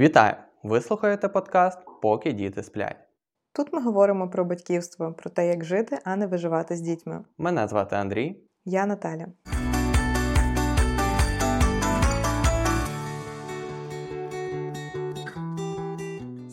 Вітаю! Ви слухаєте подкаст Поки діти сплять. Тут ми говоримо про батьківство, про те, як жити, а не виживати з дітьми. Мене звати Андрій. Я Наталя.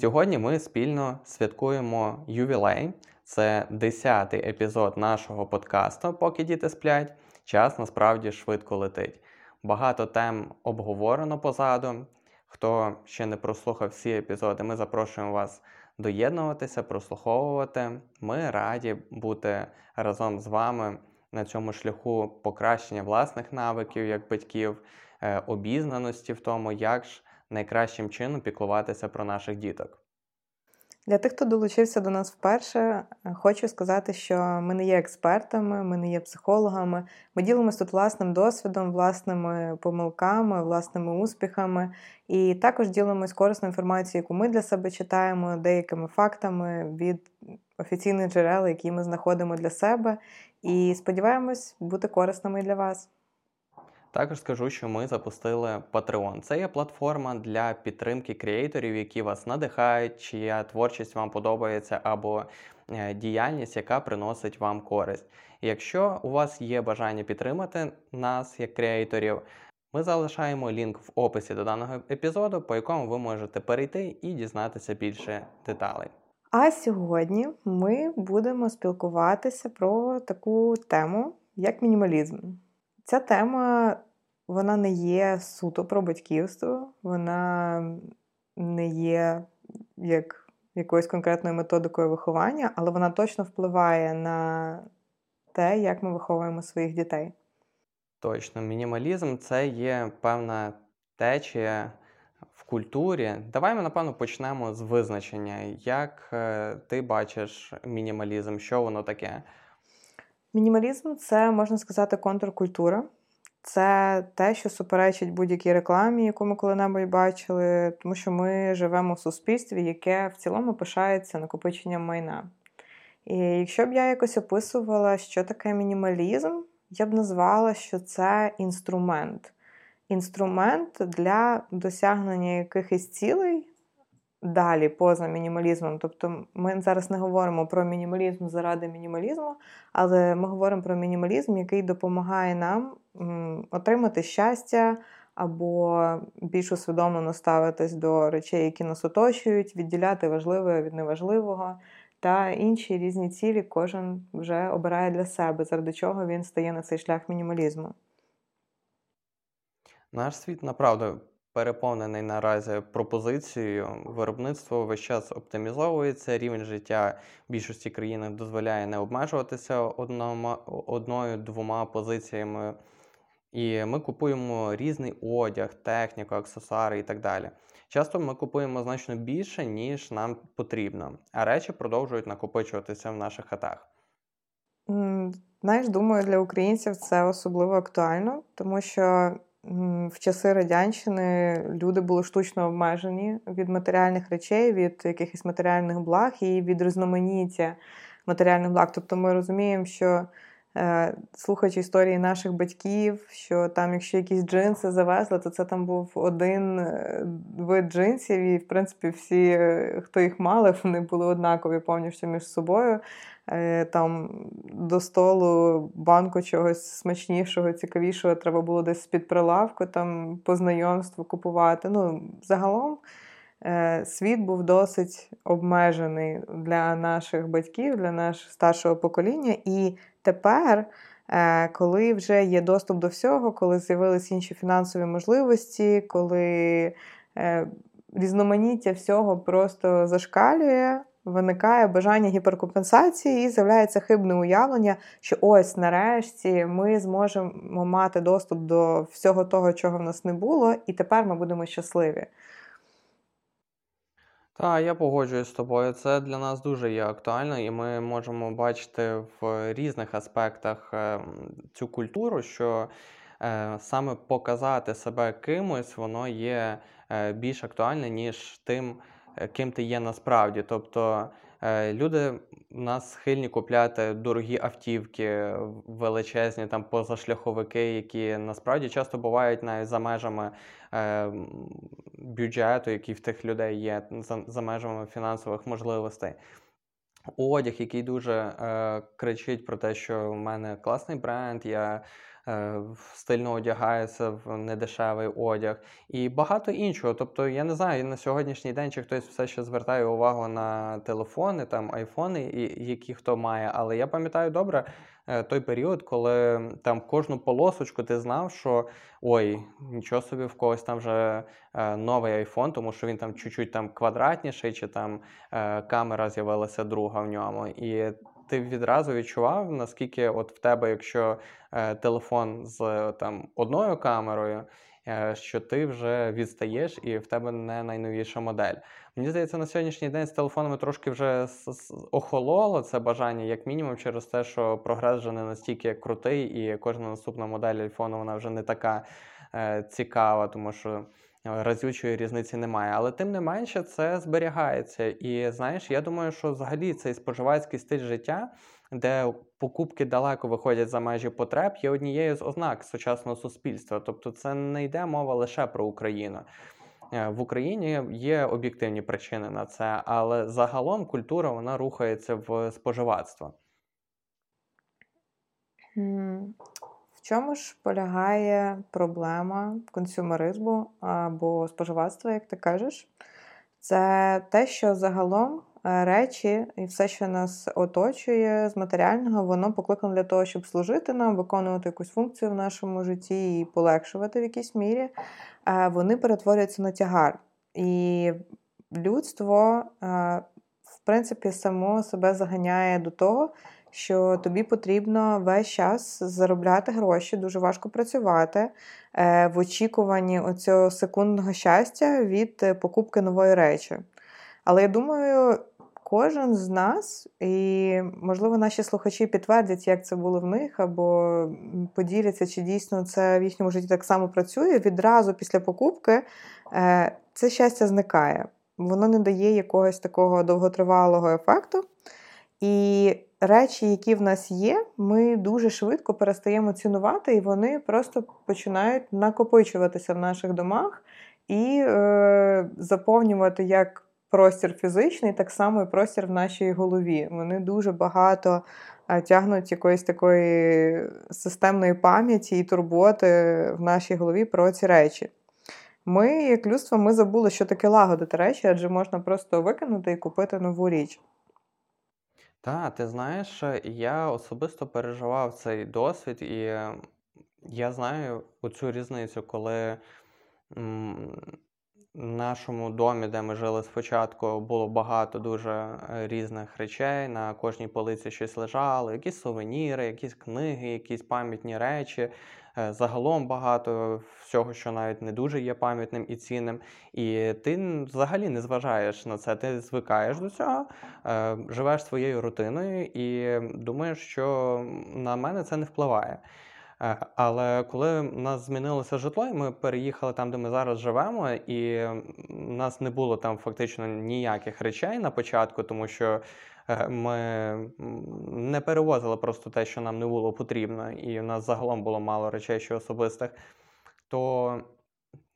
Сьогодні ми спільно святкуємо ювілей. Це 10-й епізод нашого подкасту, поки діти сплять. Час насправді швидко летить. Багато тем обговорено позаду. Хто ще не прослухав всі епізоди, ми запрошуємо вас доєднуватися, прослуховувати. Ми раді бути разом з вами на цьому шляху покращення власних навиків як батьків, е, обізнаності в тому, як ж найкращим чином піклуватися про наших діток. Для тих, хто долучився до нас вперше, е, хочу сказати, що ми не є експертами, ми не є психологами. Ми ділимося тут власним досвідом, власними помилками, власними успіхами, і також ділимось корисною інформацією, яку ми для себе читаємо, деякими фактами від офіційних джерел, які ми знаходимо для себе. І сподіваємось бути корисними для вас. Також скажу, що ми запустили Patreon. Це є платформа для підтримки креаторів, які вас надихають, чия творчість вам подобається, або е, діяльність, яка приносить вам користь. Якщо у вас є бажання підтримати нас як креаторів, ми залишаємо лінк в описі до даного епізоду, по якому ви можете перейти і дізнатися більше деталей. А сьогодні ми будемо спілкуватися про таку тему, як мінімалізм. Ця тема вона не є суто про батьківство, вона не є як якоюсь конкретною методикою виховання, але вона точно впливає на те, як ми виховуємо своїх дітей. Точно, мінімалізм це є певна течія в культурі. Давай ми, напевно, почнемо з визначення. Як е, ти бачиш мінімалізм? Що воно таке? Мінімалізм це можна сказати контркультура. Це те, що суперечить будь-якій рекламі, яку ми коли-небудь бачили, тому що ми живемо в суспільстві, яке в цілому пишається накопиченням майна. І якщо б я якось описувала, що таке мінімалізм, я б назвала, що це інструмент. Інструмент для досягнення якихось цілей далі, поза мінімалізмом. Тобто ми зараз не говоримо про мінімалізм заради мінімалізму, але ми говоримо про мінімалізм, який допомагає нам отримати щастя або більш усвідомлено ставитись до речей, які нас оточують, відділяти важливе від неважливого. Та інші різні цілі кожен вже обирає для себе, заради чого він стає на цей шлях мінімалізму. Наш світ направду переповнений наразі пропозицією. Виробництво весь час оптимізовується. Рівень життя більшості країн дозволяє не обмежуватися одною-двома позиціями. І ми купуємо різний одяг, техніку, аксесуари і так далі. Часто ми купуємо значно більше, ніж нам потрібно, а речі продовжують накопичуватися в наших хатах. Знаєш, думаю, для українців це особливо актуально, тому що в часи радянщини люди були штучно обмежені від матеріальних речей, від якихось матеріальних благ і від різноманіття матеріальних благ. Тобто ми розуміємо, що слухаючи історії наших батьків, що там, якщо якісь джинси завезли, то це там був один е, вид джинсів, і, в принципі, всі, е, хто їх мали, вони були однакові повністю між собою. Там До столу банку чогось смачнішого, цікавішого треба було десь з-під прилавку, там по знайомству купувати. Ну, Загалом світ був досить обмежений для наших батьків, для нашого старшого покоління. І Тепер, е, коли вже є доступ до всього, коли з'явилися інші фінансові можливості, коли е, різноманіття всього просто зашкалює, виникає бажання гіперкомпенсації і з'являється хибне уявлення, що ось нарешті ми зможемо мати доступ до всього того, чого в нас не було, і тепер ми будемо щасливі. Так, я погоджуюсь з тобою. Це для нас дуже є актуально, і ми можемо бачити в різних аспектах е, цю культуру, що е, саме показати себе кимось, воно є е, більш актуальне, ніж тим, ким ти є насправді. Тобто люди нас схильні купляти дорогі автівки, величезні там позашляховики, які насправді часто бувають навіть за межами е, бюджету, який в тих людей є, за, за межами фінансових можливостей. Одяг, який дуже е, кричить про те, що в мене класний бренд, я стильно одягається в недешевий одяг і багато іншого. Тобто, я не знаю на сьогоднішній день, чи хтось все ще звертає увагу на телефони, там айфони, які хто має. Але я пам'ятаю добре е, той період, коли там кожну полосочку ти знав, що ой, нічого собі в когось там вже е, новий айфон, тому що він там чуть-чуть там квадратніший, чи там камера з'явилася друга в ньому. І ти відразу відчував, наскільки от в тебе, якщо е, телефон з там одною камерою, е, що ти вже відстаєш і в тебе не найновіша модель. Мені здається, на сьогоднішній день з телефонами трошки вже охололо це бажання, як мінімум, через те, що прогрес вже не настільки крутий, і кожна наступна модель айфону вона вже не така е, цікава, тому що. Е, разючої різниці немає. Але тим не менше це зберігається. І знаєш, я думаю, що взагалі цей споживацький стиль життя, де покупки далеко виходять за межі потреб, є однією з ознак сучасного суспільства. Тобто, це не йде мова лише про Україну. Е, в Україні є об'єктивні причини на це, але загалом культура вона рухається в споживацтво чому ж полягає проблема консюмеризму або споживацтва, як ти кажеш? Це те, що загалом е, речі і все, що нас оточує з матеріального, воно покликано для того, щоб служити нам, виконувати якусь функцію в нашому житті і полегшувати в якійсь мірі. Е, вони перетворюються на тягар. І людство, е, в принципі, само себе заганяє до того, що тобі потрібно весь час заробляти гроші, дуже важко працювати е, в очікуванні оцього секундного щастя від е, покупки нової речі. Але я думаю, кожен з нас, і, можливо, наші слухачі підтвердять, як це було в них, або поділяться, чи дійсно це в їхньому житті так само працює. Відразу після покупки е, це щастя зникає. Воно не дає якогось такого довготривалого ефекту. І речі, які в нас є, ми дуже швидко перестаємо цінувати, і вони просто починають накопичуватися в наших домах і е, заповнювати як простір фізичний, так само і простір в нашій голові. Вони дуже багато е, тягнуть якоїсь такої системної пам'яті і турботи в нашій голові про ці речі. Ми, як людство, ми забули, що таке лагодити речі, адже можна просто викинути і купити нову річ. Так, ти знаєш, я особисто переживав цей досвід, і я знаю оцю різницю, коли в нашому домі, де ми жили спочатку, було багато дуже е, різних речей. На кожній полиці щось лежало, якісь сувеніри, якісь книги, якісь пам'ятні речі. Е, загалом багато всього, що навіть не дуже є пам'ятним і цінним. І ти взагалі не зважаєш на це. Ти звикаєш до цього, е, живеш своєю рутиною і думаєш, що на мене це не впливає. Е, але коли в нас змінилося житло, і ми переїхали там, де ми зараз живемо, і в нас не було там фактично ніяких речей на початку, тому що ми не перевозили просто те, що нам не було потрібно, і в нас загалом було мало речей, що особистих, то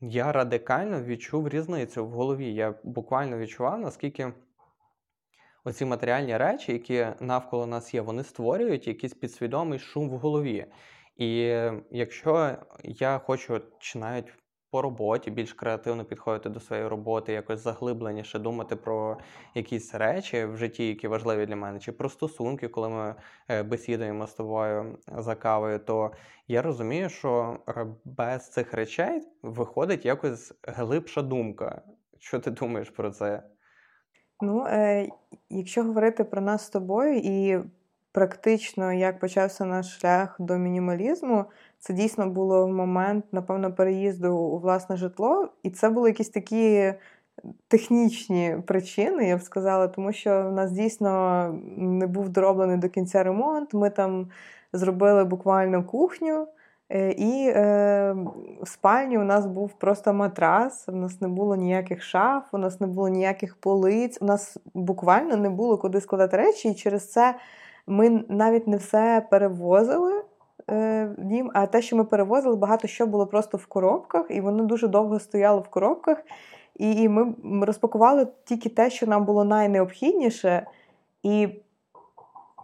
я радикально відчув різницю в голові. Я буквально відчував, наскільки оці матеріальні речі, які навколо нас є, вони створюють якийсь підсвідомий шум в голові. І якщо я хочу чи навіть по роботі, більш креативно підходити до своєї роботи, якось заглибленіше думати про якісь речі в житті, які важливі для мене, чи про стосунки, коли ми е, бесідуємо з тобою за кавою, то я розумію, що е, без цих речей виходить якось глибша думка. Що ти думаєш про це? Ну, е, якщо говорити про нас з тобою і практично як почався наш шлях до мінімалізму, це дійсно було в момент, напевно, переїзду у власне житло, і це були якісь такі технічні причини, я б сказала, тому що в нас дійсно не був дороблений до кінця ремонт. Ми там зробили буквально кухню. Е, і е, в спальні у нас був просто матрас, у нас не було ніяких шаф, у нас не було ніяких полиць, у нас буквально не було куди складати речі, і через це ми навіть не все перевозили е, дім, а те, що ми перевозили, багато що було просто в коробках, і воно дуже довго стояло в коробках. І ми розпакували тільки те, що нам було найнеобхідніше. І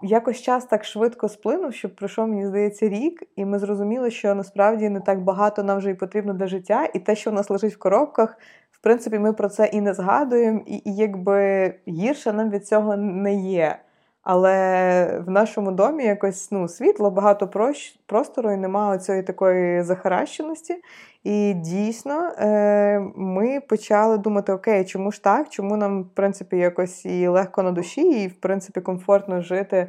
якось час так швидко сплинув, що пройшов, мені здається, рік, і ми зрозуміли, що насправді не так багато нам вже і потрібно для життя, і те, що в нас лежить в коробках, в принципі, ми про це і не згадуємо, і, і якби гірше нам від цього не є. Але в нашому домі якось ну, світло, багато простору і немає цієї такої захаращеності. І дійсно е, ми почали думати: окей, чому ж так? Чому нам, в принципі, якось і легко на душі, і в принципі комфортно жити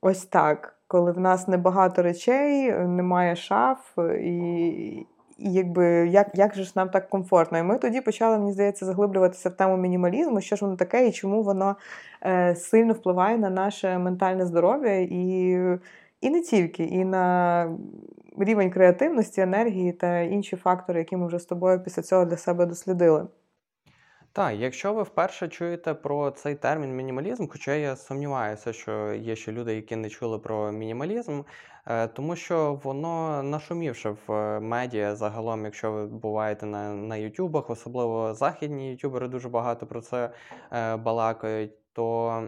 ось так, коли в нас небагато речей, немає шаф, і, і якби як як же ж нам так комфортно? І ми тоді почали, мені здається, заглиблюватися в тему мінімалізму, що ж воно таке, і чому воно е, сильно впливає на наше ментальне здоров'я, і і не тільки, і на рівень креативності, енергії та інші фактори, які ми вже з тобою після цього для себе дослідили. Так, якщо ви вперше чуєте про цей термін мінімалізм, хоча я сумніваюся, що є ще люди, які не чули про мінімалізм, тому що воно нашумівше в медіа загалом, якщо ви буваєте на на ютубах, особливо західні ютубери дуже багато про це е, балакають то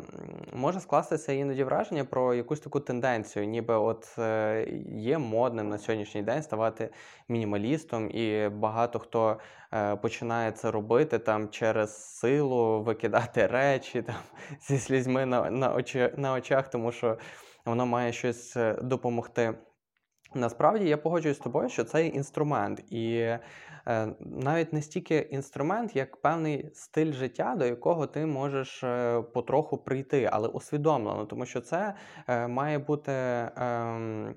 може скластися іноді враження про якусь таку тенденцію, ніби от е, є модним на сьогоднішній день ставати мінімалістом, і багато хто е, починає це робити там через силу, викидати речі там зі слізьми на, на, очі, на очах, тому що воно має щось е, допомогти. Насправді я погоджуюсь з тобою, що це інструмент, і е, навіть не стільки інструмент, як певний стиль життя, до якого ти можеш е, потроху прийти, але усвідомлено, тому що це е, має бути. Е,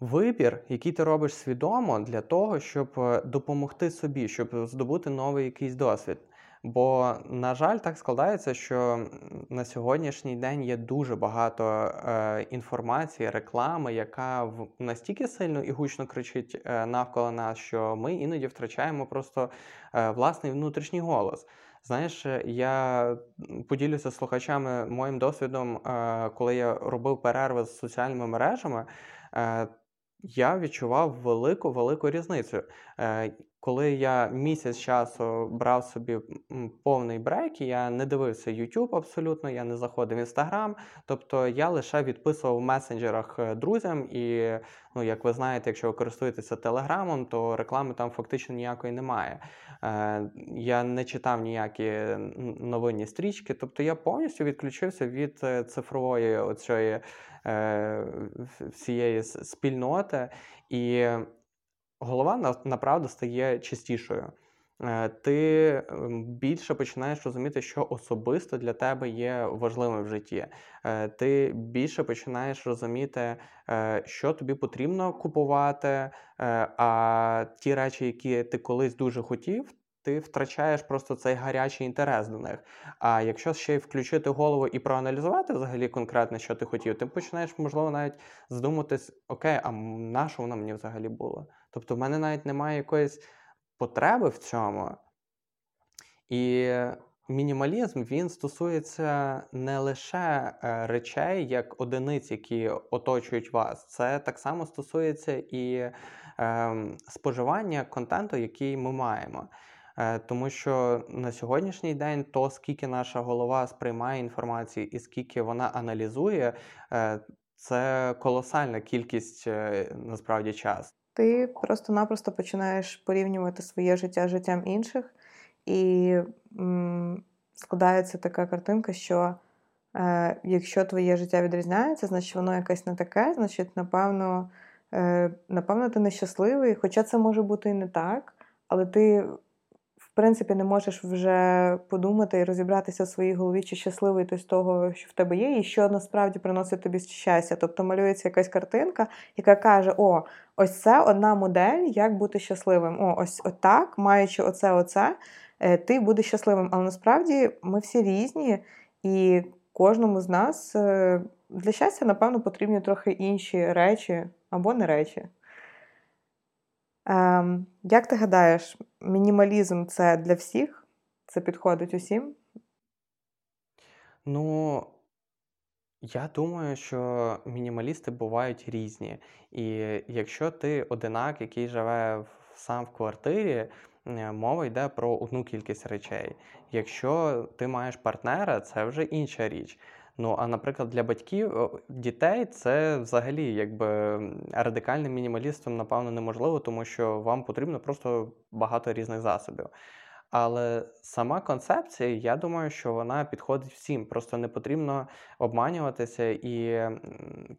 Вибір, який ти робиш свідомо для того, щоб е, допомогти собі, щоб здобути новий якийсь досвід. Бо, на жаль, так складається, що на сьогоднішній день є дуже багато е, інформації, реклами, яка в настільки сильно і гучно кричить е, навколо нас, що ми іноді втрачаємо просто е, власний внутрішній голос. Знаєш, я поділюся слухачами моїм досвідом, е, коли я робив перерви з соціальними мережами. Е, я відчував велику велику різницю. Е, коли я місяць часу брав собі повний брейк, я не дивився YouTube абсолютно, я не заходив в Instagram, тобто я лише відписував в месенджерах е, друзям. І, ну, як ви знаєте, якщо ви користуєтеся Телеграмом, то реклами там фактично ніякої немає. Е, Я не читав ніякі новинні стрічки, тобто я повністю відключився від е, цифрової оцієї е, всієї спільноти. І голова направду стає чистішою. Е, ти ем, більше починаєш розуміти, що особисто для тебе є важливим в житті. Е, ти більше починаєш розуміти, е, що тобі потрібно купувати, а ті речі, які ти колись дуже хотів. Ти втрачаєш просто цей гарячий інтерес до них. А якщо ще й включити голову і проаналізувати взагалі конкретно, що ти хотів, ти починаєш, можливо, навіть задуматись, окей, а на що воно мені взагалі було? Тобто, в мене навіть немає якоїсь потреби в цьому. І мінімалізм він стосується не лише е, речей, як одиниць, які оточують вас. Це так само стосується і е, споживання контенту, який ми маємо. Е, тому що на сьогоднішній день то, скільки наша голова сприймає інформацію і скільки вона аналізує, е, це колосальна кількість е, насправді часу ти просто-напросто починаєш порівнювати своє життя з життям інших, і м, складається така картинка, що е, якщо твоє життя відрізняється, значить воно якесь не таке, значить, напевно, е, напевно, ти нещасливий. Хоча це може бути і не так, але ти принципі не можеш вже подумати і розібратися в своїй голові, чи щасливий ти з того, що в тебе є, і що насправді приносить тобі щастя. Тобто малюється якась картинка, яка каже: О, ось це одна модель, як бути щасливим. О, ось отак, маючи оце, оце, е, ти будеш щасливим. Але насправді ми всі різні, і кожному з нас. Е, для щастя, напевно, потрібні трохи інші речі або не речі. Ем, Як ти гадаєш, мінімалізм це для всіх? Це підходить усім? Ну, я думаю, що мінімалісти бувають різні. І якщо ти одинак, який живе сам в квартирі, е, мова йде про одну кількість речей. Якщо ти маєш партнера, це вже інша річ. Ну, а наприклад, для батьків дітей це взагалі якби радикальним мінімалістом, напевно, неможливо, тому що вам потрібно просто багато різних засобів. Але сама концепція, я думаю, що вона підходить всім. Просто не потрібно обманюватися і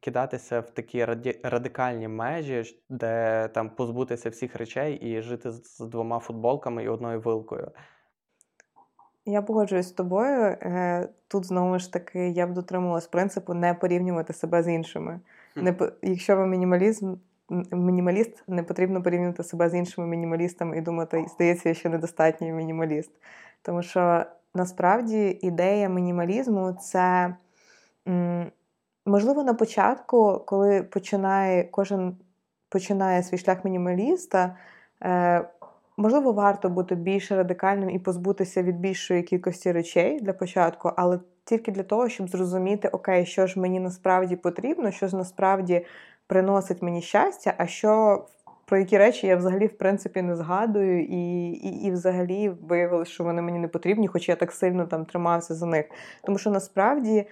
кидатися в такі раді... радикальні межі, де там позбутися всіх речей і жити з двома футболками і одною вилкою. Я погоджуюсь з тобою. Е, тут знову ж таки я б дотримувалась принципу не порівнювати себе з іншими. Не Якщо ви мінімалізм, мінімаліст, не потрібно порівнювати себе з іншими мінімалістами і думати, здається, я ще недостатній мінімаліст. Тому що насправді ідея мінімалізму це можливо на початку, коли починає кожен починає свій шлях мінімаліста. Можливо, варто бути більш радикальним і позбутися від більшої кількості речей для початку, але тільки для того, щоб зрозуміти, окей, що ж мені насправді потрібно, що ж насправді приносить мені щастя, а що. Про які речі я взагалі в принципі не згадую, і і, і взагалі виявилося, що вони мені не потрібні, хоч я так сильно там тримався за них. Тому що насправді,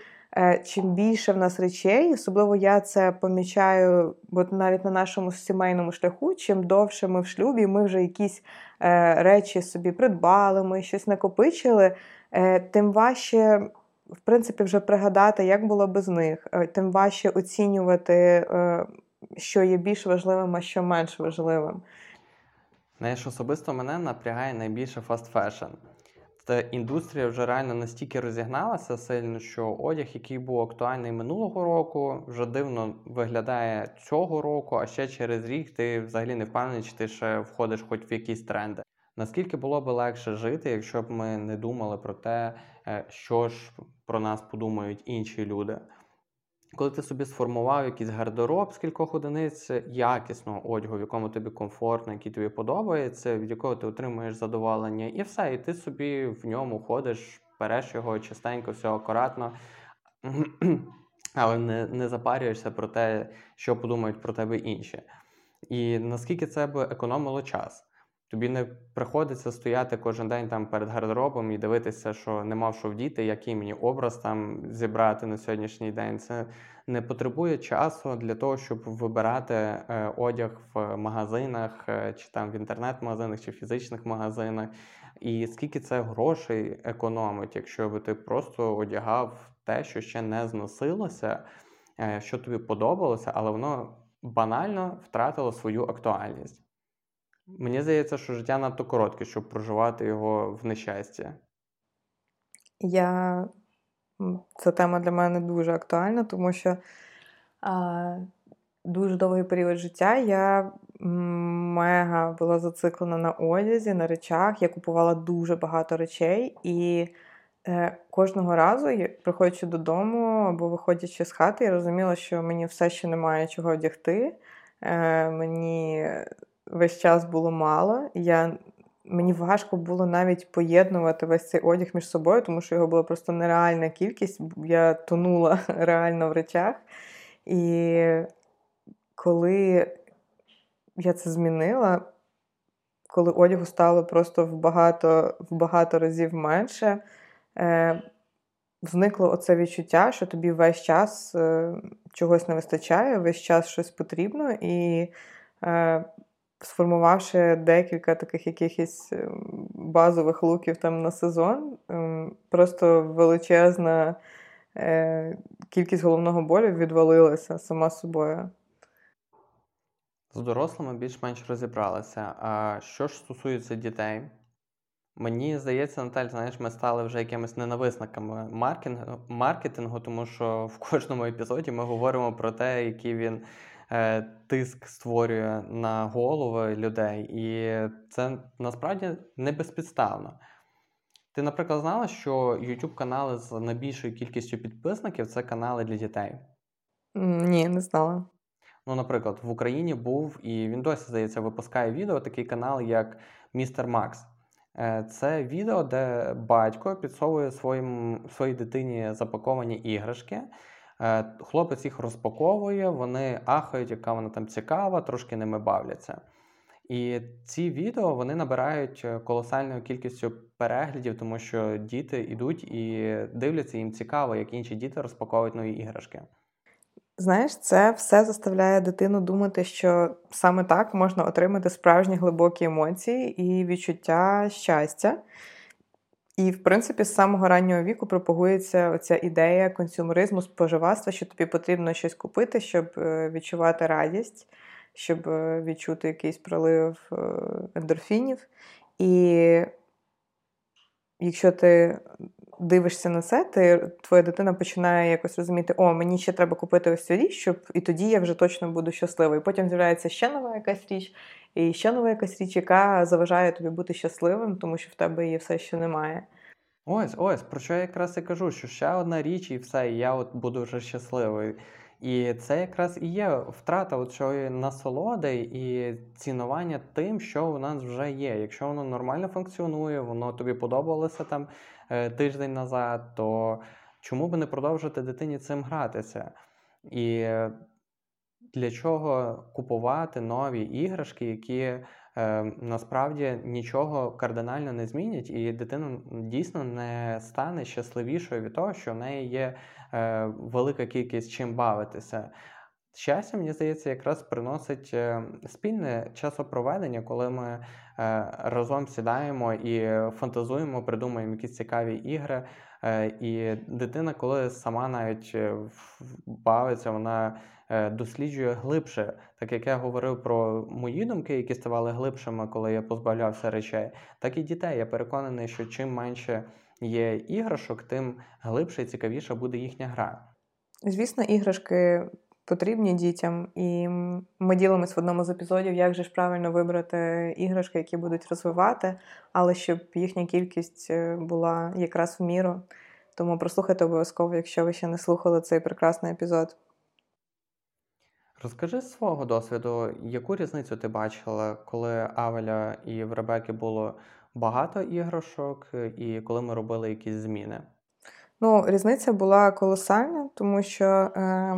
чим більше в нас речей, особливо я це помічаю, бо навіть на нашому сімейному шляху, чим довше ми в шлюбі, ми вже якісь е, речі собі придбали, ми щось накопичили, е, тим важче в принципі, вже пригадати, як було без них, е, тим важче оцінювати, е, що є більш важливим, а що менш важливим. Знаєш, особисто мене напрягає найбільше fast fashion. Та індустрія вже реально настільки розігналася сильно, що одяг, який був актуальний минулого року, вже дивно виглядає цього року, а ще через рік ти взагалі не впевнений, чи ти ще входиш хоч в якісь тренди. Наскільки було би легше жити, якщо б ми не думали про те, е, що ж про нас подумають інші люди? Коли ти собі сформував якийсь гардероб з кількох одиниць якісного одягу, в якому тобі комфортно, який тобі подобається, від якого ти отримуєш задоволення, і все, і ти собі в ньому ходиш, береш його частенько, все акуратно, але не не запарюєшся про те, що подумають про тебе інші. І наскільки це би економило час? Тобі не приходиться стояти кожен день там перед гардеробом і дивитися, що не мав що вдіти, який мені образ там зібрати на сьогоднішній день. Це не потребує часу для того, щоб вибирати е, одяг в магазинах, е, чи там в інтернет-магазинах, чи в фізичних магазинах. І скільки це грошей економить, якщо би ти просто одягав те, що ще не зносилося, е, що тобі подобалося, але воно банально втратило свою актуальність. Мені здається, що життя надто коротке, щоб проживати його в нещасті. Я... Ця тема для мене дуже актуальна, тому що а, дуже довгий період життя я мега була зациклена на одязі, на речах. Я купувала дуже багато речей, і е, кожного разу, приходячи додому або виходячи з хати, я розуміла, що мені все ще немає чого одягти. Е, Мені весь час було мало. Я, Мені важко було навіть поєднувати весь цей одяг між собою, тому що його була просто нереальна кількість. Я тонула реально в речах. І коли я це змінила, коли одягу стало просто в багато в багато разів менше, е, зникло оце відчуття, що тобі весь час е, чогось не вистачає, весь час щось потрібно. І е, сформувавши декілька таких якихось ем, базових луків там на сезон, ем, просто величезна е, кількість головного болю відвалилася сама собою. З дорослими більш-менш розібралися. А що ж стосується дітей? Мені здається, Наталь, знаєш, ми стали вже якимись ненависниками маркетингу, тому що в кожному епізоді ми говоримо про те, який він Е, тиск створює на голови людей, і це насправді не безпідставно. Ти, наприклад, знала, що YouTube канали з найбільшою кількістю підписників це канали для дітей? Ні, не знала. Ну, наприклад, в Україні був і він досі, здається, випускає відео такий канал, як Містер Макс. Е, це відео, де батько підсовує своїм, своїй дитині запаковані іграшки. Е, хлопець їх розпаковує, вони ахають, яка вона там цікава, трошки ними бавляться. І ці відео вони набирають е, колосальною кількістю переглядів, тому що діти йдуть і дивляться, їм цікаво, як інші діти розпаковують нові іграшки. Знаєш, це все заставляє дитину думати, що саме так можна отримати справжні глибокі емоції і відчуття щастя. І, в принципі, з самого раннього віку пропагується оця ідея консюмеризму, споживацтва, що тобі потрібно щось купити, щоб е, відчувати радість, щоб е, відчути якийсь пролив е, ендорфінів. І якщо ти дивишся на це, ти твоя дитина починає якось розуміти, о, мені ще треба купити ось цю річ, щоб і тоді я вже точно буду щасливий. Потім з'являється ще нова якась річ, і ще нова якась річ, яка заважає тобі бути щасливим, тому що в тебе її все ще немає. Ось, ось, про що я якраз і кажу, що ще одна річ, і все, і я от буду вже щасливий. І це якраз і є втрата от насолоди і цінування тим, що у нас вже є. Якщо воно нормально функціонує, воно тобі подобалося там е, тиждень назад, то чому би не продовжити дитині цим гратися? І для чого купувати нові іграшки, які е, насправді нічого кардинально не змінять, і дитина дійсно не стане щасливішою від того, що в неї є е, велика кількість чим бавитися. Щастя, мені здається, якраз приносить е, спільне часопроведення, коли ми разом сідаємо і фантазуємо, придумуємо якісь цікаві ігри. І дитина, коли сама навіть бавиться, вона досліджує глибше, так як я говорив про мої думки, які ставали глибшими, коли я позбавлявся речей, так і дітей. Я переконаний, що чим менше є іграшок, тим глибше і цікавіша буде їхня гра. Звісно, іграшки потрібні дітям, і ми ділимось в одному з епізодів, як же ж правильно вибрати іграшки, які будуть розвивати, але щоб їхня кількість е, була якраз в міру. Тому прослухайте обов'язково, якщо ви ще не слухали цей прекрасний епізод. Розкажи з свого досвіду, яку різницю ти бачила, коли Авеля і в Ребеки було багато іграшок, і коли ми робили якісь зміни? Ну, різниця була колосальна, тому що е,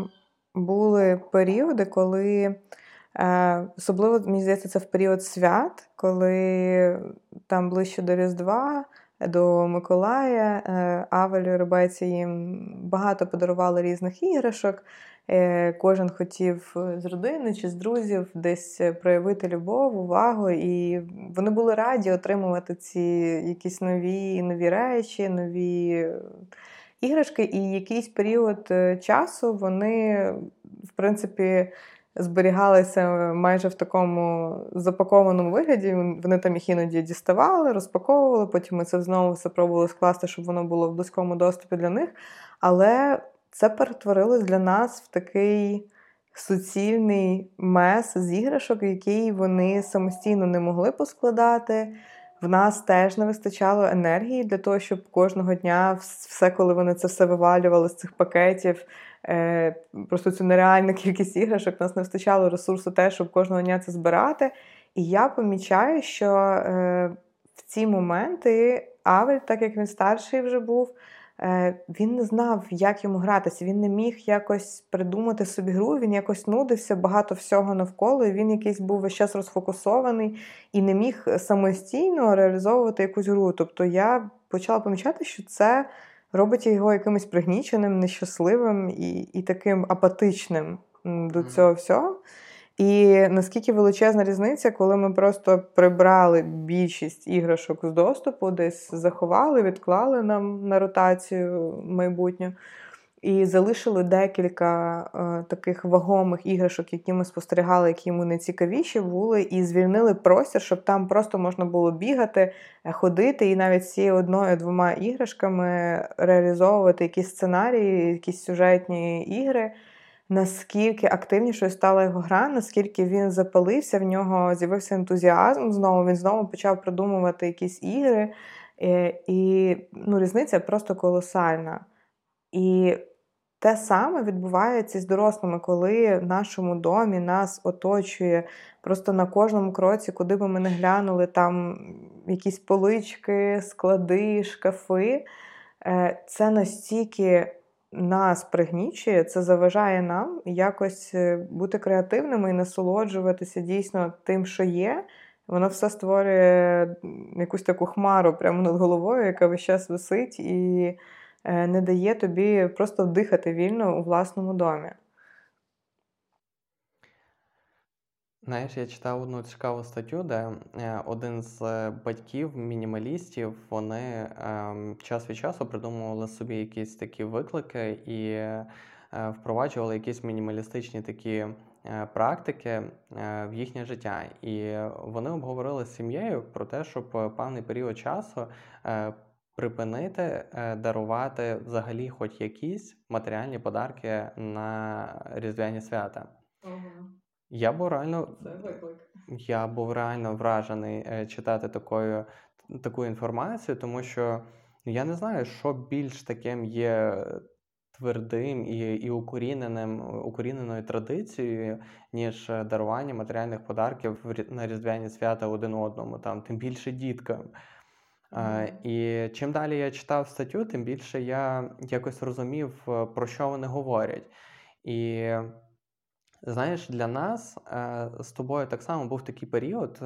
були періоди, коли. Е, особливо, мені здається, це в період свят, коли там ближче до Різдва, до Миколая, е, Авель Рибайці їм багато подарували різних іграшок. Е, кожен хотів з родини чи з друзів десь проявити любов, увагу, і вони були раді отримувати ці якісь нові нові речі, нові іграшки. І якийсь період е, часу вони, в принципі, зберігалися майже в такому запакованому вигляді. Вони там їх іноді діставали, розпаковували, потім ми це знову все пробували скласти, щоб воно було в близькому доступі для них. Але це перетворилось для нас в такий суцільний мес з іграшок, який вони самостійно не могли поскладати. В нас теж не вистачало енергії для того, щоб кожного дня все, коли вони це все вивалювали з цих пакетів, просто цю нереальну кількість іграшок, нас не вистачало ресурсу теж, щоб кожного дня це збирати. І я помічаю, що е, в ці моменти Авель, так як він старший вже був, Е, він не знав, як йому гратися. Він не міг якось придумати собі гру, він якось нудився багато всього навколо. і Він якийсь був весь час розфокусований і не міг самостійно реалізовувати якусь гру. Тобто я почала помічати, що це робить його якимось пригніченим, нещасливим і, і таким апатичним до цього всього. І наскільки величезна різниця, коли ми просто прибрали більшість іграшок з доступу, десь заховали, відклали нам на ротацію майбутню, і залишили декілька е, таких вагомих іграшок, які ми спостерігали, які йому найцікавіші були, і звільнили простір, щоб там просто можна було бігати, е, ходити, і навіть з цією одною-двома іграшками реалізовувати якісь сценарії, якісь сюжетні ігри. наскільки активнішою стала його гра, наскільки він запалився, в нього з'явився ентузіазм знову. Він знову почав продумувати якісь ігри. Е, і ну, різниця просто колосальна. І те саме відбувається з дорослими, коли в нашому домі нас оточує просто на кожному кроці, куди би ми не глянули, там якісь полички, склади, шкафи. Е, це настільки нас пригнічує, це заважає нам якось е, бути креативними і насолоджуватися дійсно тим, що є. Воно все створює якусь таку хмару прямо над головою, яка весь час висить, і не дає тобі просто дихати вільно у власному домі. Знаєш, я читав одну цікаву статтю, де е, один з батьків, мінімалістів, вони час від часу придумували собі якісь такі виклики і е, впроваджували якісь мінімалістичні такі Е, практики е, в їхнє життя. І вони обговорили з сім'єю про те, щоб певний період часу е, припинити дарувати взагалі хоч якісь матеріальні подарки на різдвяні свята. Угу. Я був реально я був реально вражений читати такою, таку інформацію, тому що я не знаю, що більш таким є твердим і і укоріненим, укоріненою традицією, ніж е, дарування матеріальних подарків на різдвяні свята один одному, там тим більше діткам. Mm. І чим далі я читав статтю, тим більше я якось розумів, е, про що вони говорять. І знаєш, для нас е, з тобою так само був такий період,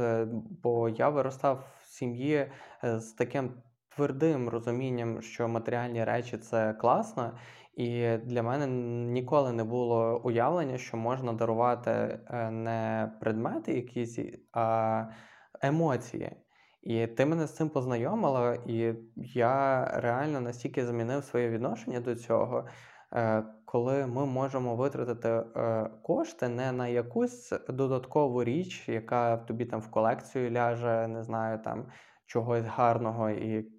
бо я виростав в сім'ї з таким твердим розумінням, що матеріальні речі це класно. І для мене ніколи не було уявлення, що можна дарувати е, не предмети якісь, а емоції. І ти мене з цим познайомила, і я реально настільки змінив своє відношення до цього, е, коли ми можемо витратити е, кошти не на якусь додаткову річ, яка тобі там в колекцію ляже, не знаю, там чогось гарного і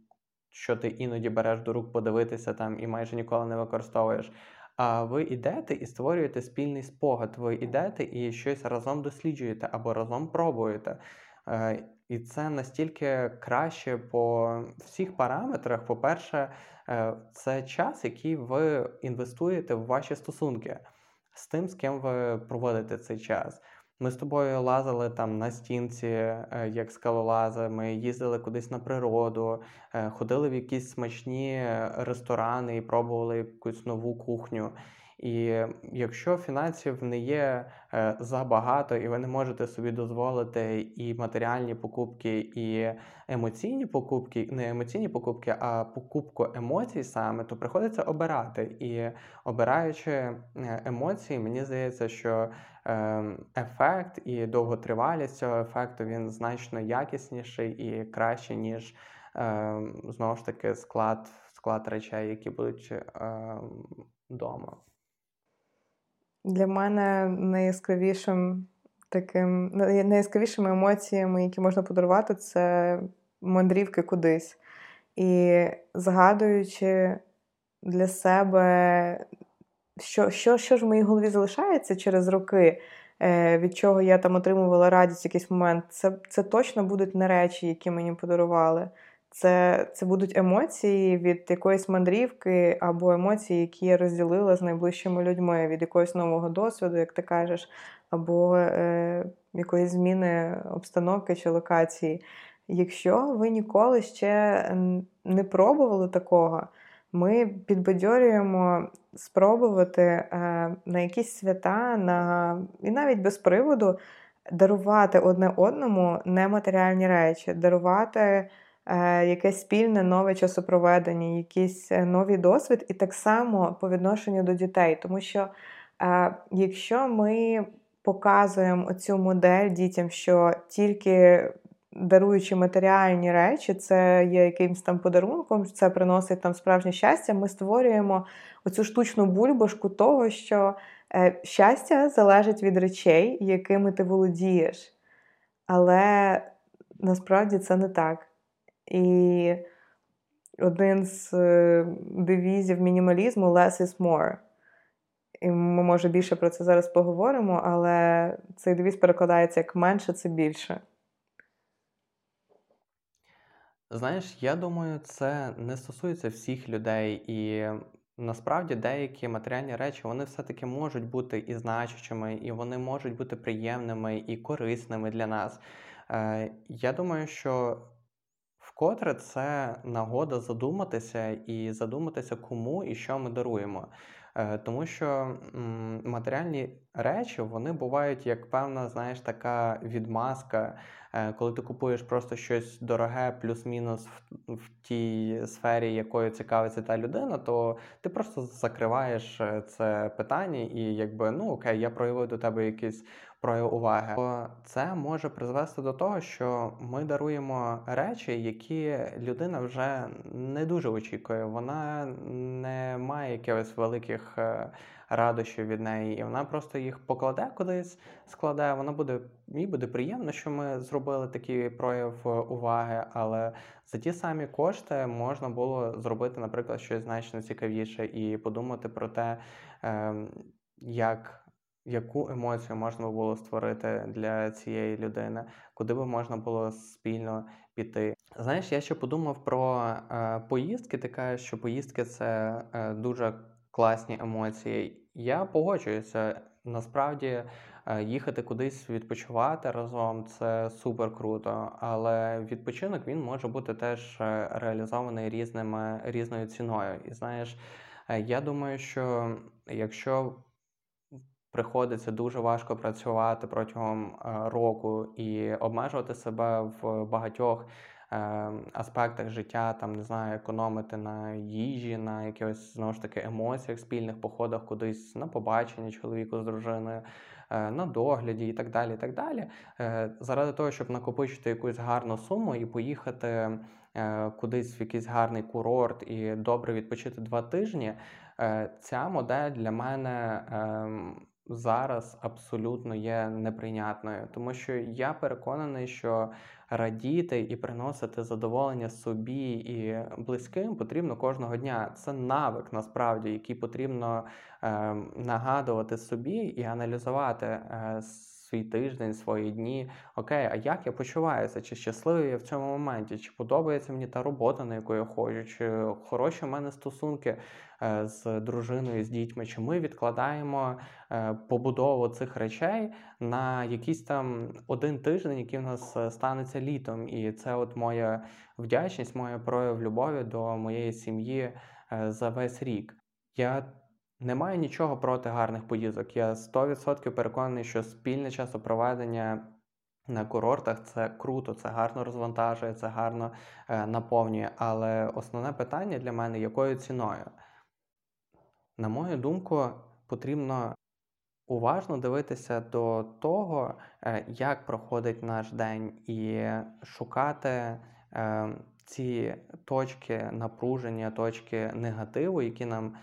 що ти іноді береш до рук подивитися там і майже ніколи не використовуєш. А ви йдете і створюєте спільний спогад. Ви йдете і щось разом досліджуєте або разом пробуєте. І це настільки краще по всіх параметрах. По-перше, е, це час, який ви інвестуєте в ваші стосунки з тим, з ким ви проводите цей час. Ми з тобою лазили там на стінці, е, як скалолази, ми їздили кудись на природу, е, ходили в якісь смачні ресторани і пробували якусь нову кухню. І якщо фінансів не є е, забагато, і ви не можете собі дозволити і матеріальні покупки, і емоційні покупки, не емоційні покупки, а покупку емоцій саме, то приходиться обирати. І обираючи е, емоції, мені здається, що ем, ефект і довготривалість цього ефекту він значно якісніший і кращий, ніж ем, знову ж таки склад, склад речей, які будуть вдома. Для мене найяскравішим таким найяскравішими емоціями, які можна подарувати, це мандрівки кудись. І згадуючи для себе, що що, що ж в моїй голові залишається через роки, е, від чого я там отримувала радість в якийсь момент, це, це точно будуть не речі, які мені подарували. Це це будуть емоції від якоїсь мандрівки, або емоції, які я розділила з найближчими людьми, від якогось нового досвіду, як ти кажеш, або е, якоїсь зміни обстановки чи локації. Якщо ви ніколи ще не пробували такого, ми підбадьорюємо спробувати е, на якісь свята, на і навіть без приводу дарувати одне одному нематеріальні речі, дарувати. Е, якесь спільне нове часопроведення, якийсь е, новий досвід, і так само по відношенню до дітей. Тому що е, якщо ми показуємо оцю модель дітям, що тільки даруючи матеріальні речі, це є якимось там подарунком, це приносить там справжнє щастя, ми створюємо оцю штучну бульбашку того, що щастя залежить від речей, якими ти володієш. Але насправді це не так. І один з е, девізів мінімалізму less is more. і ми, може, більше про це зараз поговоримо, але цей девіз перекладається як менше це більше. Знаєш, я думаю, це не стосується всіх людей, і насправді деякі матеріальні речі вони все-таки можуть бути і значущими, і вони можуть бути приємними і корисними для нас. Е, Я думаю, що вкотре це нагода задуматися і задуматися, кому і що ми даруємо. Е, тому що матеріальні речі вони бувають як певна, знаєш, така відмазка, коли ти купуєш просто щось дороге, плюс-мінус в, в тій сфері, якою цікавиться та людина, то ти просто закриваєш е, це питання, і якби ну окей, я проявив до тебе якийсь прояв уваги, то це може призвести до того, що ми даруємо речі, які людина вже не дуже очікує. Вона не має якихось великих е, радощів від неї, і вона просто їх покладе кудись, складе. Вона буде їй буде приємно, що ми зробили такий прояв уваги, але за ті самі кошти можна було зробити, наприклад, щось значно цікавіше і подумати про те, ем, як. Яку емоцію можна було створити для цієї людини, куди би можна було спільно піти? Знаєш, я ще подумав про е, поїздки. Ти кажеш, що поїздки це е, дуже класні емоції. Я погоджуюся. Насправді е, їхати кудись відпочивати разом це супер круто, але відпочинок він може бути теж е, реалізований різними різною ціною. І знаєш, е, я думаю, що якщо приходиться дуже важко працювати протягом року і обмежувати себе в багатьох аспектах життя, там не знаю, економити на їжі, на якихось знову ж таки емоціях, спільних походах кудись на побачення чоловіку з дружиною. Е, на догляді і так далі. і так далі. Заради того, щоб накопичити якусь гарну суму і поїхати кудись в якийсь гарний курорт і добре відпочити два тижні, ця модель для мене ем, зараз абсолютно є неприйнятною, тому що я переконаний, що радіти і приносити задоволення собі і близьким потрібно кожного дня. Це навик насправді, який потрібно е, нагадувати собі і аналізувати. Е, Свій тиждень, свої дні. Окей, а як я почуваюся? Чи щасливий я в цьому моменті? Чи подобається мені та робота, на яку я ходжу? Чи хороші в мене стосунки Е, з дружиною, з дітьми, чи ми відкладаємо е, побудову цих речей на якийсь там один тиждень, який в нас е, станеться літом. І це от моя вдячність, моя прояв любові до моєї сім'ї за весь рік. Я не маю нічого проти гарних поїздок. Я 100% переконаний, що спільне часопроведення на курортах це круто, це гарно розвантажує, це гарно е, наповнює. Але основне питання для мене якою ціною? На мою думку, потрібно уважно дивитися до того, е, як проходить наш день, і шукати е, ці точки напруження, точки негативу, які нам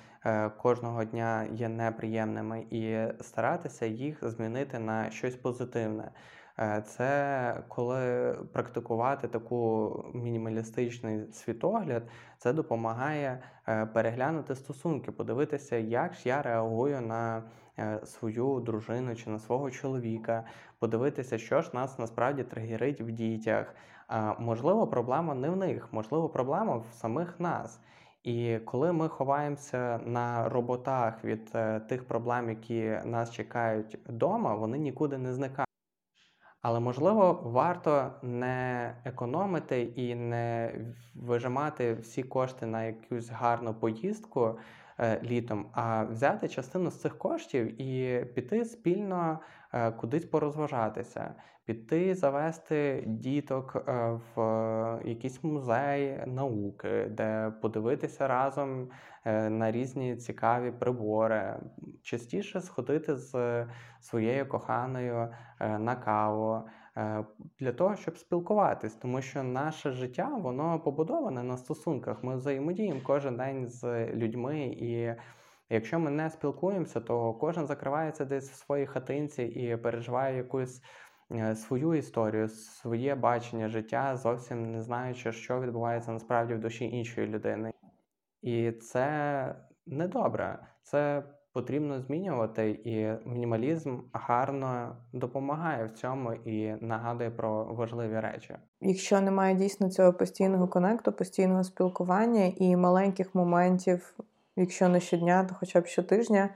кожного дня є неприємними, і старатися їх змінити на щось позитивне. Е, це коли практикувати таку мінімалістичний світогляд, це допомагає е, переглянути стосунки, подивитися, як ж я реагую на е, свою дружину чи на свого чоловіка, подивитися, що ж нас насправді тригерить в дітях. Можливо, проблема не в них, можливо, проблема в самих нас. І коли ми ховаємося на роботах від тих проблем, які нас чекають вдома, вони нікуди не зникають. Але можливо варто не економити і не вижимати всі кошти на якусь гарну поїздку е, літом, а взяти частину з цих коштів і піти спільно е, кудись порозважатися, піти завести діток е, в якийсь музей науки, де подивитися разом на різні цікаві прибори, частіше сходити з своєю коханою на каву. Для того, щоб спілкуватись, тому що наше життя воно побудоване на стосунках. Ми взаємодіємо кожен день з людьми, і якщо ми не спілкуємося, то кожен закривається десь в своїй хатинці і переживає якусь Е, свою історію, своє бачення життя, зовсім не знаючи, що відбувається насправді в душі іншої людини. І це недобре. Це потрібно змінювати, і мінімалізм гарно допомагає в цьому і нагадує про важливі речі. Якщо немає дійсно цього постійного конекту, постійного спілкування і маленьких моментів, якщо не щодня, то хоча б щотижня,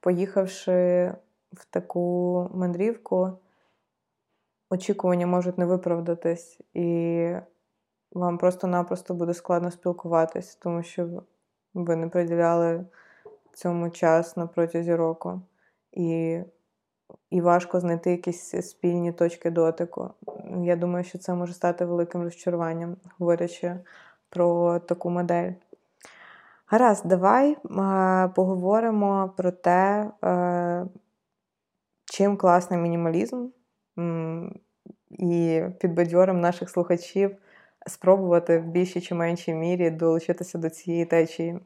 поїхавши в таку мандрівку, очікування можуть не виправдатись, і вам просто-напросто буде складно спілкуватись, тому що ви не приділяли цьому час на протязі року. І і важко знайти якісь спільні точки дотику. Я думаю, що це може стати великим розчаруванням, говорячи про таку модель. Гаразд, давай поговоримо про те, е, чим класний мінімалізм, і підбадьоримо наших слухачів спробувати в більшій чи меншій мірі долучитися до цієї течії.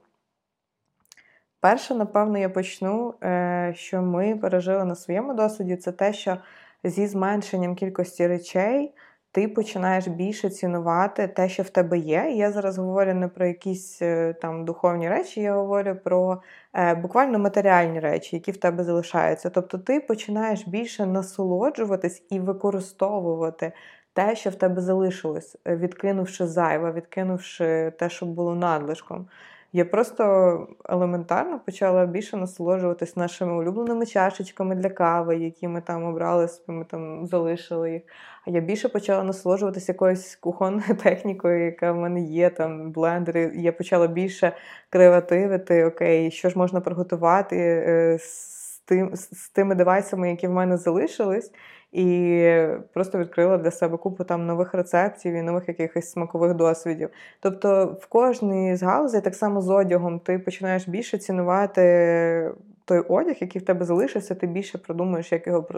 Перше, напевно, я почну, е, що ми пережили на своєму досвіді, це те, що зі зменшенням кількості речей ти починаєш більше цінувати те, що в тебе є. Я зараз говорю не про якісь е, там духовні речі, я говорю про е, буквально матеріальні речі, які в тебе залишаються. Тобто ти починаєш більше насолоджуватись і використовувати те, що в тебе залишилось, відкинувши зайве, відкинувши те, що було надлишком. Я просто елементарно почала більше насолоджуватись нашими улюбленими чашечками для кави, які ми там обрали, ми там залишили їх. А я більше почала насолоджуватися якоюсь кухонною технікою, яка в мене є, там блендери. Я почала більше креативити, окей, що ж можна приготувати е, з тим, з тими девайсами, які в мене залишились і просто відкрила для себе купу там нових рецептів і нових якихось смакових досвідів. Тобто, в кожній з галузей, так само з одягом, ти починаєш більше цінувати. Той одяг, який в тебе залишився, ти більше продумуєш, як його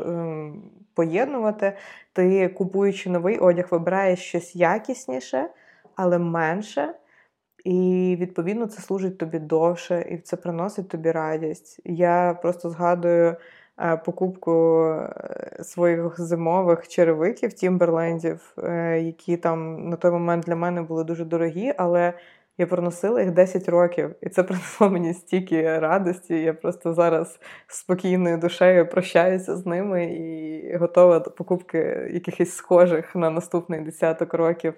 поєднувати. Ти, купуючи новий одяг, вибираєш щось якісніше, але менше. І, відповідно, це служить тобі довше, і це приносить тобі радість. Я просто згадую покупку е, своїх зимових черевиків Тімберлендів, е, які там на той момент для мене були дуже дорогі, але я проносила їх 10 років, і це принесло мені стільки радості. Я просто зараз спокійною душею прощаюся з ними і готова до покупки якихось схожих на наступний десяток років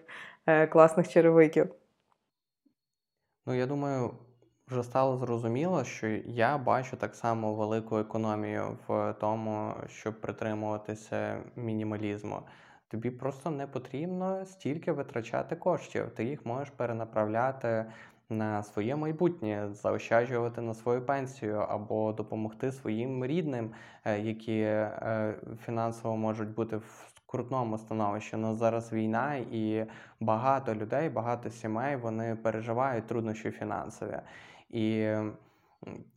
класних черевиків. Ну, я думаю, вже стало зрозуміло, що я бачу так само велику економію в тому, щоб притримуватися мінімалізму. Тобі просто не потрібно стільки витрачати коштів. Ти їх можеш перенаправляти на своє майбутнє, заощаджувати на свою пенсію або допомогти своїм рідним, е, які е, фінансово можуть бути в крутному становищі. У нас зараз війна, і багато людей, багато сімей вони переживають труднощі фінансові. І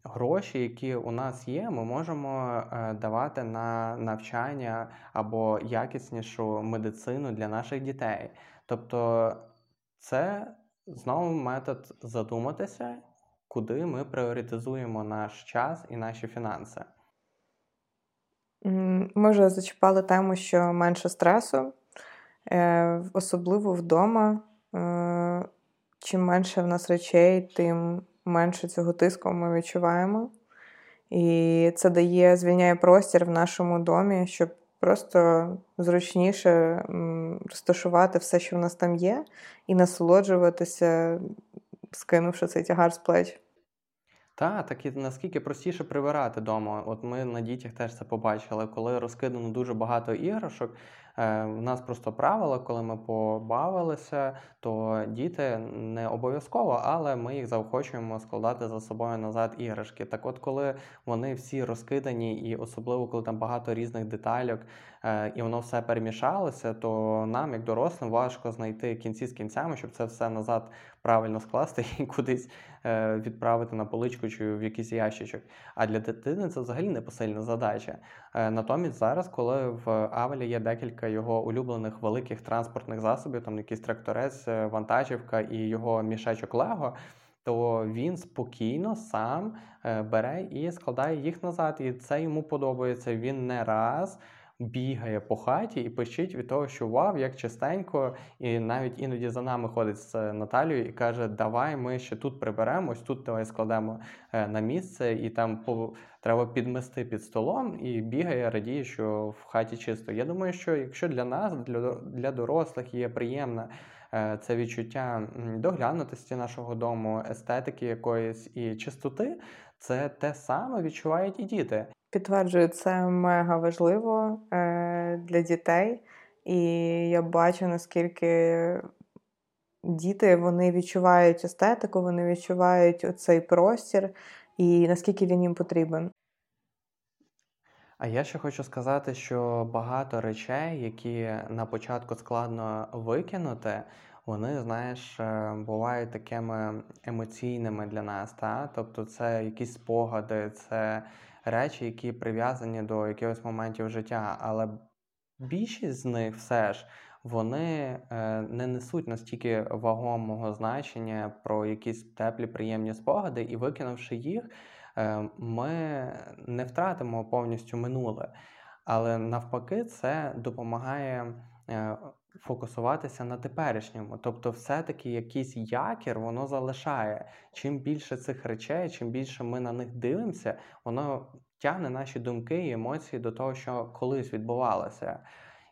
гроші, які у нас є, ми можемо е, давати на навчання або якіснішу медицину для наших дітей. Тобто це знову метод задуматися, куди ми пріоритизуємо наш час і наші фінанси. Ми вже зачіпали тему, що менше стресу, е, особливо вдома. Е, чим менше в нас речей, тим менше цього тиску ми відчуваємо. І це дає, звільняє простір в нашому домі, щоб просто зручніше розташувати все, що в нас там є, і насолоджуватися, скинувши цей тягар з плеч. Так, так і наскільки простіше прибирати вдома. От ми на дітях теж це побачили, коли розкидано дуже багато іграшок. Е, нас просто правило, коли ми побавилися, то діти не обов'язково, але ми їх заохочуємо складати за собою назад іграшки. Так, от, коли вони всі розкидані, і особливо коли там багато різних детальок, е, і воно все перемішалося, то нам, як дорослим, важко знайти кінці з кінцями, щоб це все назад правильно скласти і кудись відправити на поличку чи в якийсь ящичок. А для дитини це взагалі непосильна задача. Натомість зараз, коли в Авелі є декілька його улюблених великих транспортних засобів, там якийсь тракторець, е, вантажівка і його мішечок Лего, то він спокійно сам е, бере і складає їх назад. І це йому подобається. Він не раз бігає по хаті і пищить від того, що вау, як частенько, і навіть іноді за нами ходить з Наталією і каже: Давай ми ще тут приберемо, ось тут давай складемо е, на місце, і там по треба підмести під столом, і бігає, радіє, що в хаті чисто. Я думаю, що якщо для нас, для, для дорослих є приємна. Е, це відчуття доглянутості нашого дому, естетики якоїсь і чистоти, це те саме відчувають і діти. Підтверджую, це мега важливо е, для дітей, і я бачу, наскільки діти вони відчувають естетику, вони відчувають цей простір і наскільки він їм потрібен. А я ще хочу сказати, що багато речей, які на початку складно викинути, вони, знаєш, е, бувають такими емоційними для нас. Та? Тобто це якісь спогади, це речі, які прив'язані до якихось моментів життя. Але більшість з них все ж вони е, не несуть настільки вагомого значення про якісь теплі, приємні спогади, і викинувши їх, е, ми не втратимо повністю минуле. Але навпаки, це допомагає фокусуватися на теперішньому. Тобто, все-таки якийсь якір воно залишає. Чим більше цих речей, чим більше ми на них дивимося, воно тягне наші думки і емоції до того, що колись відбувалося.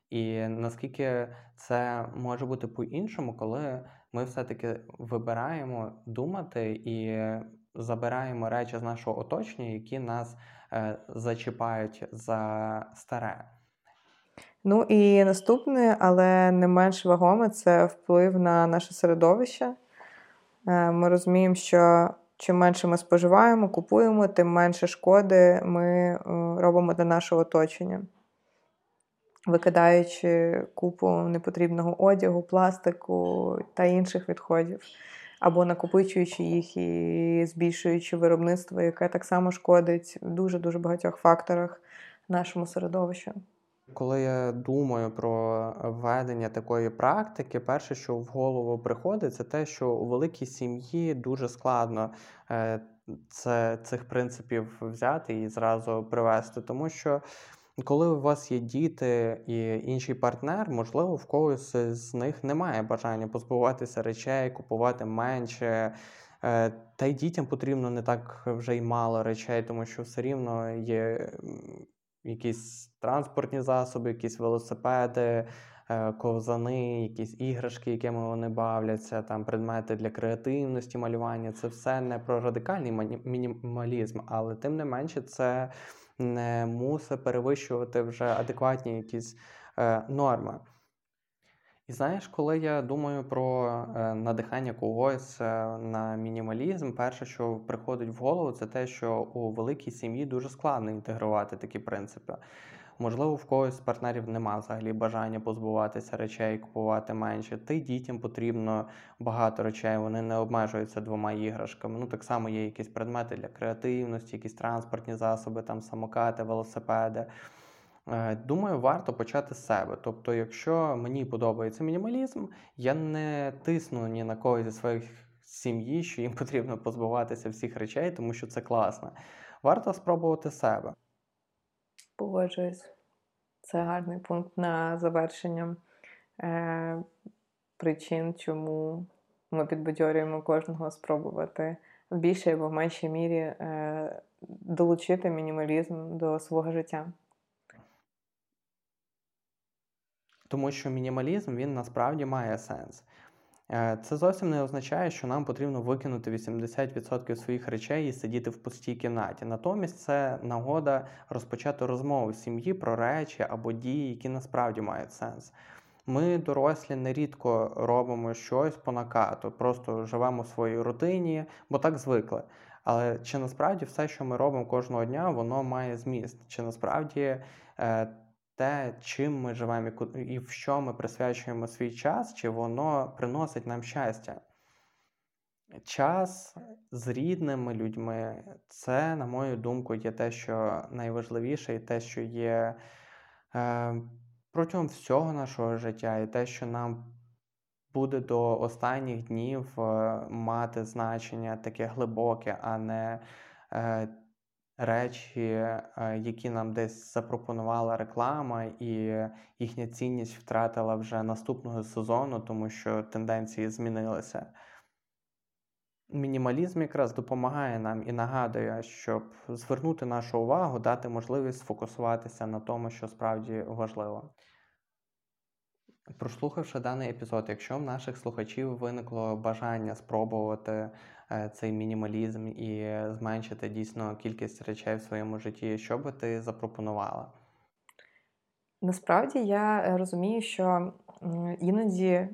І наскільки це може бути по-іншому, коли ми все-таки вибираємо думати і забираємо речі з нашого оточення, які нас е, зачіпають за старе. Ну і наступне, але не менш вагоме, це вплив на наше середовище. Е, ми розуміємо, що чим менше ми споживаємо, купуємо, тим менше шкоди ми е, робимо для нашого оточення, викидаючи купу непотрібного одягу, пластику та інших відходів, або накопичуючи їх і збільшуючи виробництво, яке так само шкодить в дуже дуже багатьох факторах нашому середовищу. Коли я думаю про введення такої практики, перше, що в голову приходить, це те, що у великій сім'ї дуже складно е, це, цих принципів взяти і зразу привести. Тому що коли у вас є діти і інший партнер, можливо, в когось з них немає бажання позбуватися речей, купувати менше. Е, та й дітям потрібно не так вже й мало речей, тому що все рівно є якісь транспортні засоби, якісь велосипеди, е, ковзани, якісь іграшки, якими вони бавляться, там предмети для креативності, малювання. Це все не про радикальний мінімалізм, але тим не менше це не мусить перевищувати вже адекватні якісь е, норми. І знаєш, коли я думаю про е, надихання когось е, на мінімалізм, перше, що приходить в голову, це те, що у великій сім'ї дуже складно інтегрувати такі принципи. Можливо, в когось з партнерів немає взагалі бажання позбуватися речей, купувати менше. Й дітям потрібно багато речей, вони не обмежуються двома іграшками. Ну, так само є якісь предмети для креативності, якісь транспортні засоби, там самокати, велосипеди. Е, думаю, варто почати з себе. Тобто, якщо мені подобається мінімалізм, я не тисну ні на когось зі своїх сім'ї, що їм потрібно позбуватися всіх речей, тому що це класно. Варто спробувати себе. Погоджуюсь. Це гарний пункт на завершення е, причин, чому ми підбадьорюємо кожного спробувати в більшій або в меншій мірі е, долучити мінімалізм до свого життя. Тому що мінімалізм він насправді має сенс. Е, це зовсім не означає, що нам потрібно викинути 80% своїх речей і сидіти в пустій кімнаті. Натомість це нагода розпочати розмову в сім'ї про речі або дії, які насправді мають сенс. Ми, дорослі, нерідко робимо щось по накату, просто живемо в своїй рутині, бо так звикли. Але чи насправді все, що ми робимо кожного дня, воно має зміст? Чи насправді е, те, чим ми живемо і в що ми присвячуємо свій час, чи воно приносить нам щастя. Час з рідними людьми це, на мою думку, є те, що найважливіше, і те, що є е, протягом всього нашого життя, і те, що нам буде до останніх днів е, мати значення таке глибоке, а не е, речі, е, які нам десь запропонувала реклама, і їхня цінність втратила вже наступного сезону, тому що тенденції змінилися. Мінімалізм якраз допомагає нам і нагадує, щоб звернути нашу увагу, дати можливість сфокусуватися на тому, що справді важливо. Прослухавши даний епізод, якщо в наших слухачів виникло бажання спробувати цей мінімалізм і зменшити дійсно кількість речей в своєму житті, що би ти запропонувала? Насправді я е, розумію, що іноді,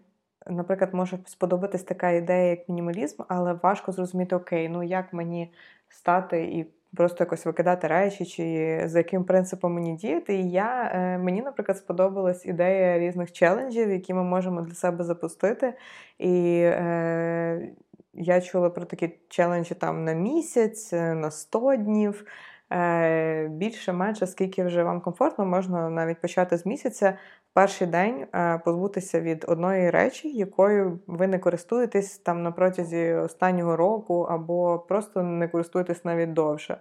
наприклад, може сподобатись така ідея, як мінімалізм, але важко зрозуміти, окей, ну як мені стати і просто якось викидати речі, чи за яким принципом мені діяти. І я, е, мені, наприклад, сподобалась ідея різних челенджів, які ми можемо для себе запустити. І е, я чула про такі челенджі там на місяць, е, на 100 днів. Е, більше, менше, скільки вже вам комфортно, можна навіть почати з місяця перший день е, позбутися від одної речі, якою ви не користуєтесь там на протязі останнього року, або просто не користуєтесь навіть довше.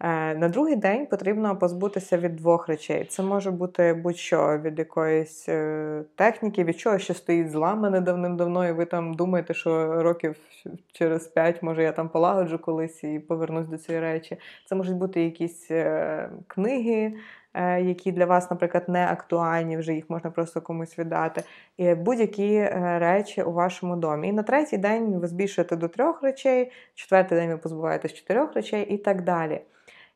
Е, на другий день потрібно позбутися від двох речей. Це може бути будь-що від якоїсь е, техніки, від чого що стоїть зламане давним-давно, і ви там думаєте, що років через п'ять, може, я там полагоджу колись і повернусь до цієї речі. Це можуть бути якісь книги. Е, які для вас, наприклад, не актуальні, вже їх можна просто комусь віддати. І будь-які речі у вашому домі. І на третій день ви збільшуєте до трьох речей, четвертий день ви позбуваєтесь чотирьох речей і так далі.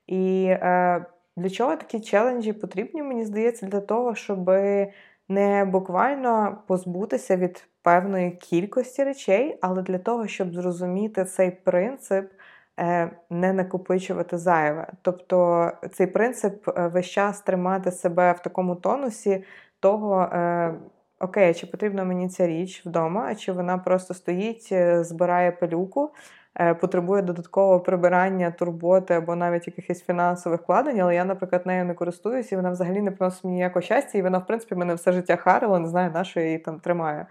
І е, для чого такі челенджі потрібні, мені здається, для того, щоб не буквально позбутися від певної кількості речей, але для того, щоб зрозуміти цей принцип. Е, не накопичувати зайве. Тобто цей принцип е, весь час тримати себе в такому тонусі того. Е, окей, чи потрібна мені ця річ вдома, чи вона просто стоїть, збирає пилюку, потребує додаткового прибирання, турботи або навіть якихось фінансових вкладень, але я, наприклад, нею не користуюся, і вона взагалі не приносить мені ніякого щастя, і вона, в принципі, мене все життя харила, не знаю, на що я її там тримаю.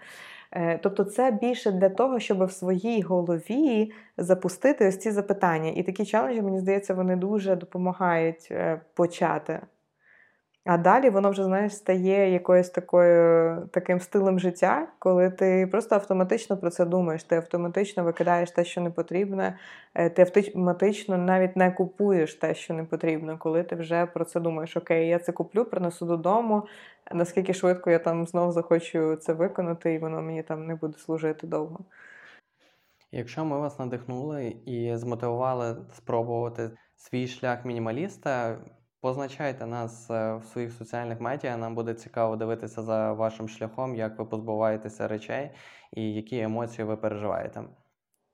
Е, тобто, це більше для того, щоб в своїй голові запустити ось ці запитання. І такі челенджі, мені здається, вони дуже допомагають е, почати. А далі воно вже, знаєш, стає якоюсь такою таким стилем життя, коли ти просто автоматично про це думаєш, ти автоматично викидаєш те, що не потрібне, е, ти автоматично навіть не купуєш те, що не потрібно, коли ти вже про це думаєш, окей, я це куплю, принесу додому, наскільки швидко я там знов захочу це виконати, і воно мені там не буде служити довго. Якщо ми вас надихнули і змотивували спробувати свій шлях мінімаліста, Позначайте нас е, в своїх соціальних медіа. Нам буде цікаво дивитися за вашим шляхом, як ви позбуваєтеся речей і які емоції ви переживаєте.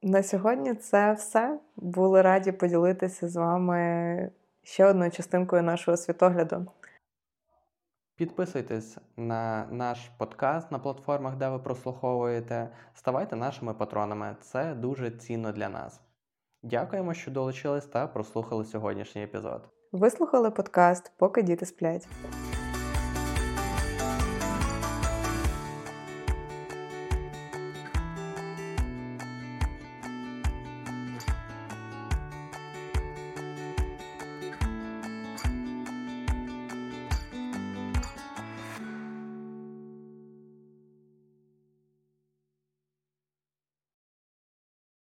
На сьогодні це все. Були раді поділитися з вами ще одною частинкою нашого світогляду. Підписуйтесь на наш подкаст на платформах, де ви прослуховуєте. Ставайте нашими патронами. Це дуже цінно для нас. Дякуємо, що долучились та прослухали сьогоднішній епізод. Вислухали подкаст, поки діти сплять.